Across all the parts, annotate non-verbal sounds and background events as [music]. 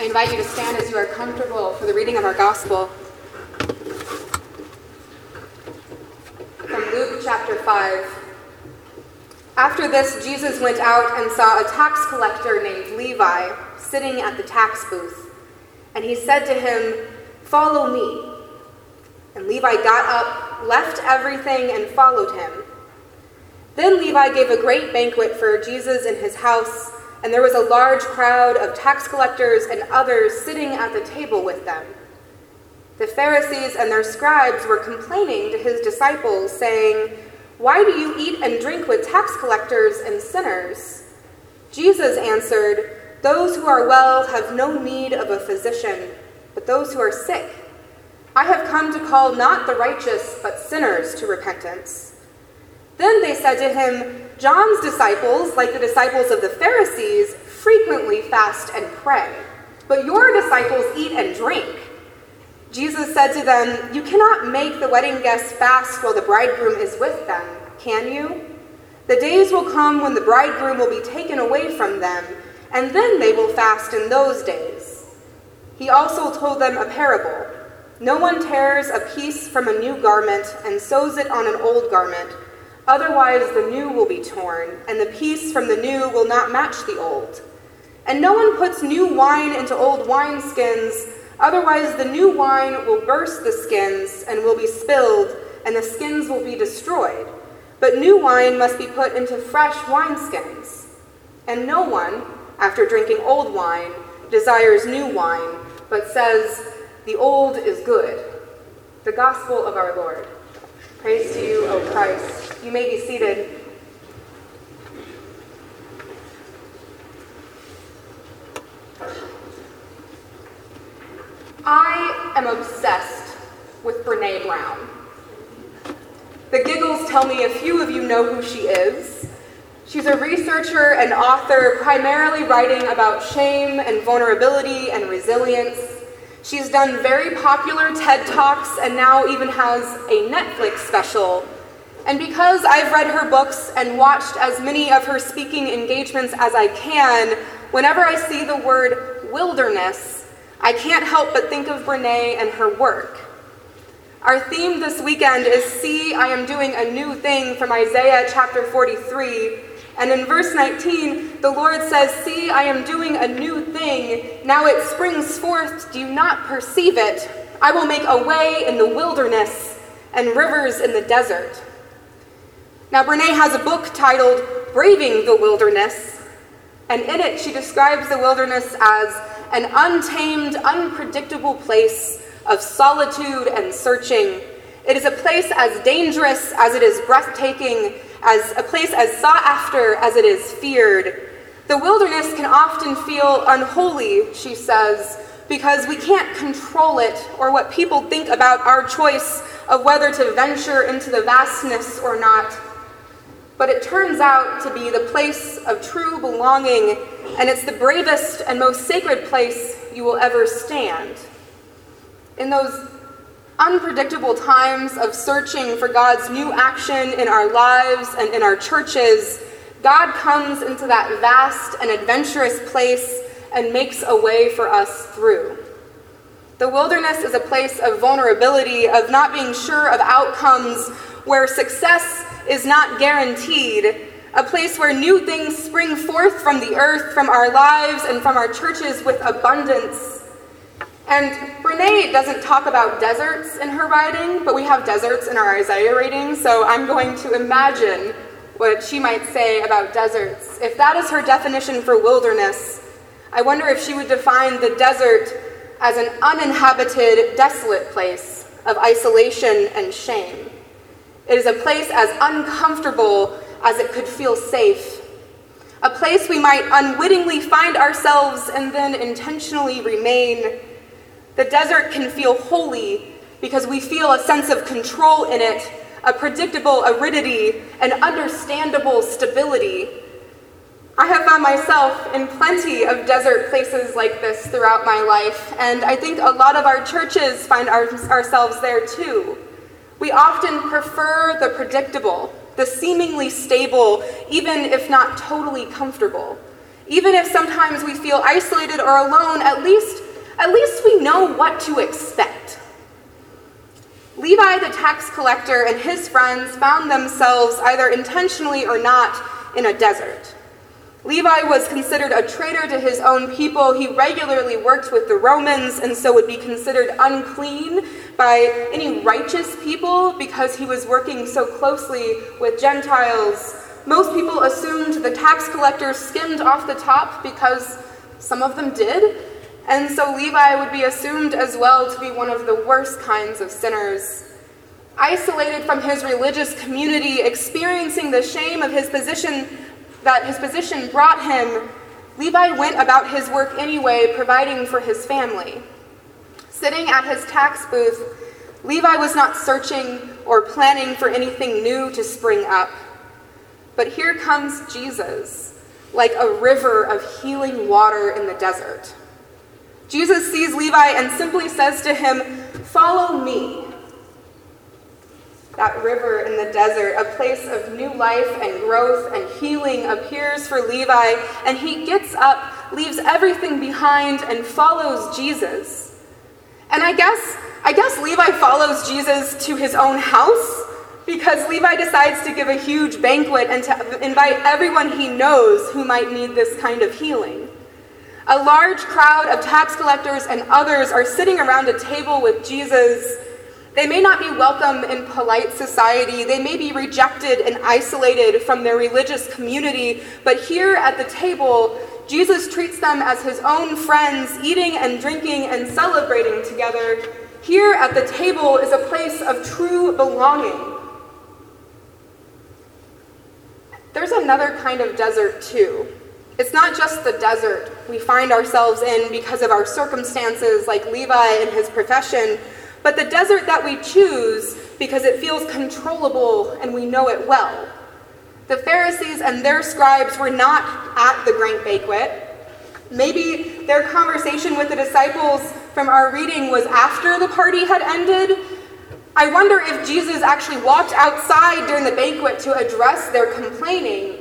I invite you to stand as you are comfortable for the reading of our gospel. From Luke chapter 5. After this, Jesus went out and saw a tax collector named Levi sitting at the tax booth. And he said to him, Follow me. And Levi got up, left everything, and followed him. Then Levi gave a great banquet for Jesus in his house and there was a large crowd of tax collectors and others sitting at the table with them. The Pharisees and their scribes were complaining to his disciples, saying, Why do you eat and drink with tax collectors and sinners? Jesus answered, Those who are well have no need of a physician, but those who are sick. I have come to call not the righteous, but sinners to repentance. Then they said to him, John's disciples, like the disciples of the Pharisees, frequently fast and pray, but your disciples eat and drink. Jesus said to them, You cannot make the wedding guests fast while the bridegroom is with them, can you? The days will come when the bridegroom will be taken away from them, and then they will fast in those days. He also told them a parable. No one tears a piece from a new garment and sews it on an old garment. Otherwise, the new will be torn, and the piece from the new will not match the old. And no one puts new wine into old wineskins, otherwise, the new wine will burst the skins and will be spilled, and the skins will be destroyed. But new wine must be put into fresh wineskins. And no one, after drinking old wine, desires new wine, but says, The old is good. The Gospel of our Lord. Praise to you, O Christ. You may be seated. I am obsessed with Brene Brown. The giggles tell me a few of you know who she is. She's a researcher and author, primarily writing about shame and vulnerability and resilience. She's done very popular TED Talks and now even has a Netflix special. And because I've read her books and watched as many of her speaking engagements as I can, whenever I see the word wilderness, I can't help but think of Brene and her work. Our theme this weekend is See, I am doing a new thing from Isaiah chapter 43. And in verse 19, the Lord says, See, I am doing a new thing. Now it springs forth. Do you not perceive it? I will make a way in the wilderness and rivers in the desert. Now, Brene has a book titled Braving the Wilderness, and in it she describes the wilderness as an untamed, unpredictable place of solitude and searching. It is a place as dangerous as it is breathtaking as a place as sought after as it is feared. The wilderness can often feel unholy, she says, because we can't control it or what people think about our choice of whether to venture into the vastness or not. But it turns out to be the place of true belonging, and it's the bravest and most sacred place you will ever stand. In those unpredictable times of searching for God's new action in our lives and in our churches, God comes into that vast and adventurous place and makes a way for us through. The wilderness is a place of vulnerability, of not being sure of outcomes, where success is not guaranteed, a place where new things spring forth from the earth, from our lives, and from our churches with abundance and Brene doesn't talk about deserts in her writing, but we have deserts in our Isaiah reading, so I'm going to imagine what she might say about deserts. If that is her definition for wilderness, I wonder if she would define the desert as an uninhabited, desolate place of isolation and shame. It is a place as uncomfortable as it could feel safe. A place we might unwittingly find ourselves and then intentionally remain the desert can feel holy because we feel a sense of control in it, a predictable aridity, an understandable stability. I have found myself in plenty of desert places like this throughout my life, and I think a lot of our churches find our, ourselves there too. We often prefer the predictable, the seemingly stable, even if not totally comfortable Even if sometimes we feel isolated or alone, at least, at least we know what to expect. Levi the tax collector and his friends found themselves, either intentionally or not, in a desert. Levi was considered a traitor to his own people. He regularly worked with the Romans and so would be considered unclean by any righteous people because he was working so closely with Gentiles. Most people assumed the tax collector skimmed off the top because some of them did. And so Levi would be assumed as well to be one of the worst kinds of sinners. Isolated from his religious community, experiencing the shame of his position that his position brought him, Levi went about his work anyway, providing for his family. Sitting at his tax booth, Levi was not searching or planning for anything new to spring up. But here comes Jesus, like a river of healing water in the desert. Jesus sees Levi and simply says to him, Follow me that river in the desert, a place of new life and growth and healing, appears for Levi, and he gets up, leaves everything behind, and follows Jesus. And I guess, I guess Levi follows Jesus to his own house because Levi decides to give a huge banquet and to invite everyone he knows who might need this kind of healing. A large crowd of tax collectors and others are sitting around a table with Jesus they may not be welcome in polite society. They may be rejected and isolated from their religious community. But here at the table, Jesus treats them as his own friends, eating and drinking and celebrating together. Here at the table is a place of true belonging. There's another kind of desert, too. It's not just the desert we find ourselves in because of our circumstances, like Levi and his profession but the desert that we choose because it feels controllable and we know it well. The Pharisees and their scribes were not at the great banquet. Maybe their conversation with the disciples from our reading was after the party had ended. I wonder if Jesus actually walked outside during the banquet to address their complaining.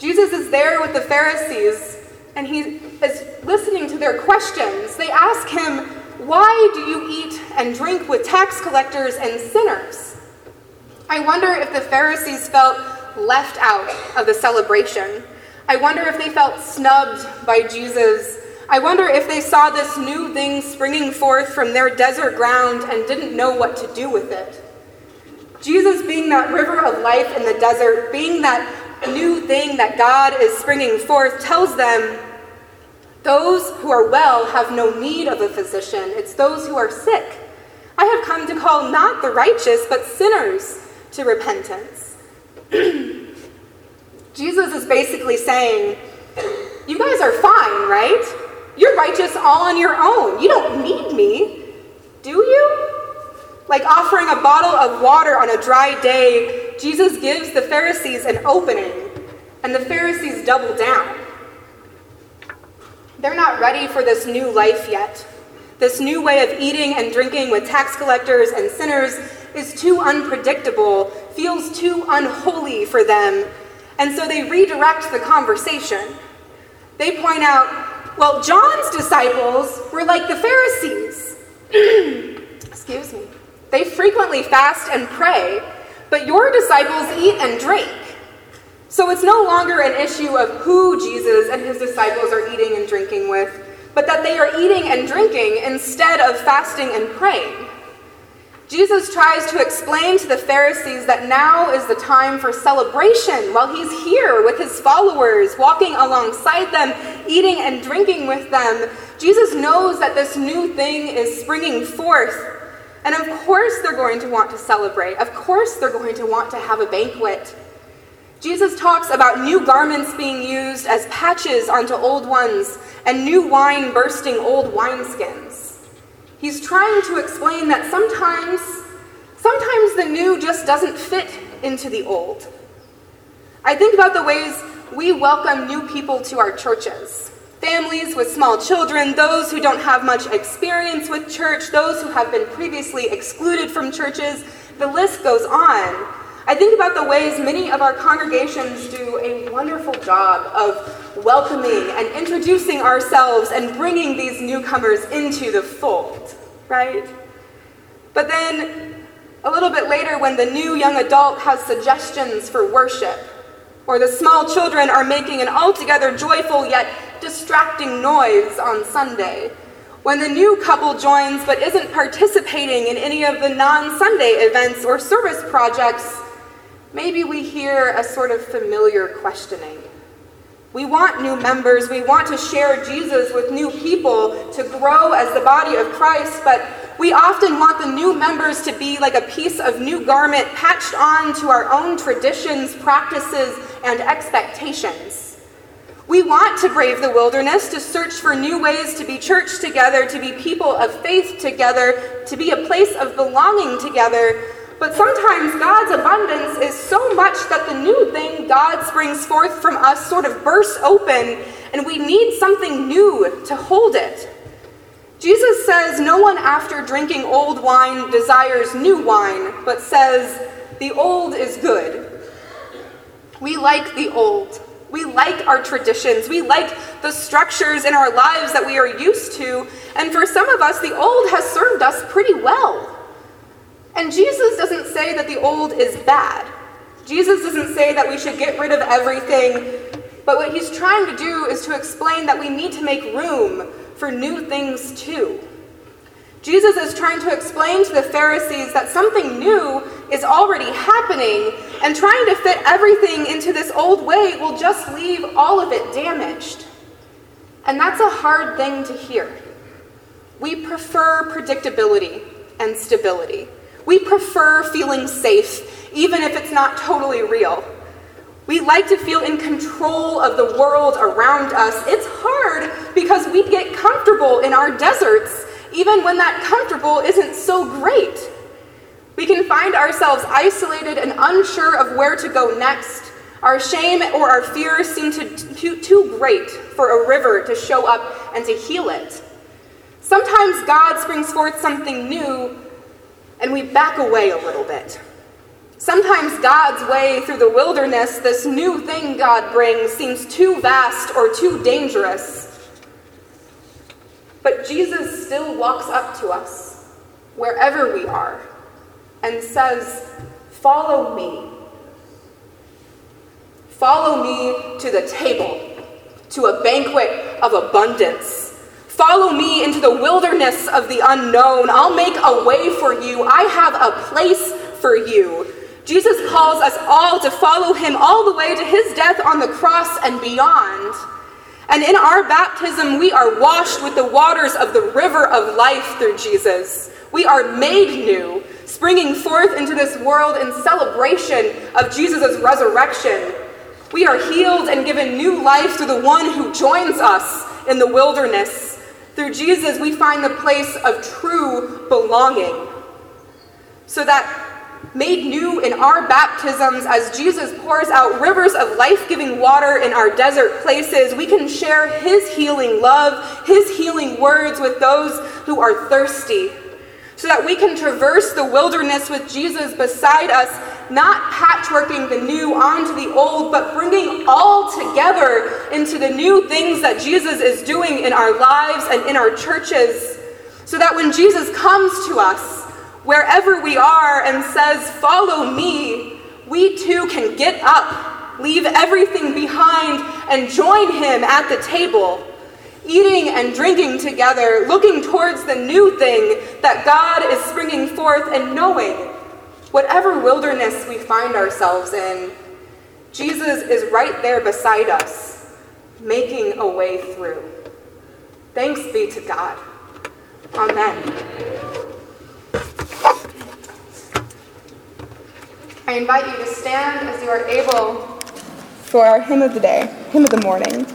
Jesus is there with the Pharisees and he is listening to their questions. They ask him, why do you eat and drink with tax collectors and sinners? I wonder if the Pharisees felt left out of the celebration. I wonder if they felt snubbed by Jesus. I wonder if they saw this new thing springing forth from their desert ground and didn't know what to do with it. Jesus, being that river of life in the desert, being that new thing that God is springing forth, tells them those who are well have no need of a physician, it's those who are sick. I have come to call not the righteous, but sinners to repentance. [clears throat] Jesus is basically saying, You guys are fine, right? You're righteous all on your own. You don't need me, do you? Like offering a bottle of water on a dry day, Jesus gives the Pharisees an opening, and the Pharisees double down. They're not ready for this new life yet. This new way of eating and drinking with tax collectors and sinners is too unpredictable, feels too unholy for them, and so they redirect the conversation. They point out, well, John's disciples were like the Pharisees. [clears throat] Excuse me. They frequently fast and pray, but your disciples eat and drink. So it's no longer an issue of who Jesus and his disciples are eating and drinking with, but that they are eating and drinking instead of fasting and praying. Jesus tries to explain to the Pharisees that now is the time for celebration while he's here with his followers, walking alongside them, eating and drinking with them. Jesus knows that this new thing is springing forth. And of course, they're going to want to celebrate. Of course, they're going to want to have a banquet. Jesus talks about new garments being used as patches onto old ones and new wine bursting old wineskins. He's trying to explain that sometimes, sometimes the new just doesn't fit into the old. I think about the ways we welcome new people to our churches families with small children, those who don't have much experience with church, those who have been previously excluded from churches. The list goes on. I think about the ways many of our congregations do a wonderful job of welcoming and introducing ourselves and bringing these newcomers into the fold, right? But then a little bit later, when the new young adult has suggestions for worship, or the small children are making an altogether joyful yet distracting noise on Sunday, when the new couple joins but isn't participating in any of the non Sunday events or service projects, maybe we hear a sort of familiar questioning. We want new members. We want to share Jesus with new people to grow as the body of Christ, but we often want the new members to be like a piece of new garment patched on to our own traditions, practices, and expectations. We want to brave the wilderness, to search for new ways to be church together, to be people of faith together, to be a place of belonging together. But sometimes God's abundance is so much that the new thing God springs forth from us sort of bursts open, and we need something new to hold it. Jesus says, No one after drinking old wine desires new wine, but says, The old is good. We like the old. We like our traditions. We like the structures in our lives that we are used to. And for some of us, the old has served us pretty well. And Jesus doesn't say that the old is bad. Jesus doesn't say that we should get rid of everything. But what he's trying to do is to explain that we need to make room for new things too. Jesus is trying to explain to the Pharisees that something new is already happening, and trying to fit everything into this old way will just leave all of it damaged. And that's a hard thing to hear. We prefer predictability and stability. We prefer feeling safe, even if it's not totally real. We like to feel in control of the world around us. It's hard because we get comfortable in our deserts, even when that comfortable isn't so great. We can find ourselves isolated and unsure of where to go next. Our shame or our fears seem to, too, too great for a river to show up and to heal it. Sometimes God springs forth something new, and we back away a little bit. Sometimes God's way through the wilderness, this new thing God brings, seems too vast or too dangerous. But Jesus still walks up to us, wherever we are, and says, Follow me. Follow me to the table, to a banquet of abundance. Follow me into the wilderness of the unknown. I'll make a way for you. I have a place for you. Jesus calls us all to follow him all the way to his death on the cross and beyond. And in our baptism, we are washed with the waters of the river of life through Jesus. We are made new, springing forth into this world in celebration of Jesus' resurrection. We are healed and given new life through the one who joins us in the wilderness. Through Jesus, we find the place of true belonging. So that made new in our baptisms as Jesus pours out rivers of life giving water in our desert places, we can share his healing love, his healing words with those who are thirsty. So that we can traverse the wilderness with Jesus beside us, not patchworking the new onto the old, but bringing all together into the new things that Jesus is doing in our lives and in our churches. So that when Jesus comes to us, wherever we are and says, Follow me, we too can get up, leave everything behind, and join him at the table, eating and drinking together, looking towards the new thing that God is springing forth, and knowing whatever wilderness we find ourselves in, Jesus is right there beside us, making a way through. Thanks be to God. Amen. I invite you to stand as you are able for our hymn of the day, hymn of the morning.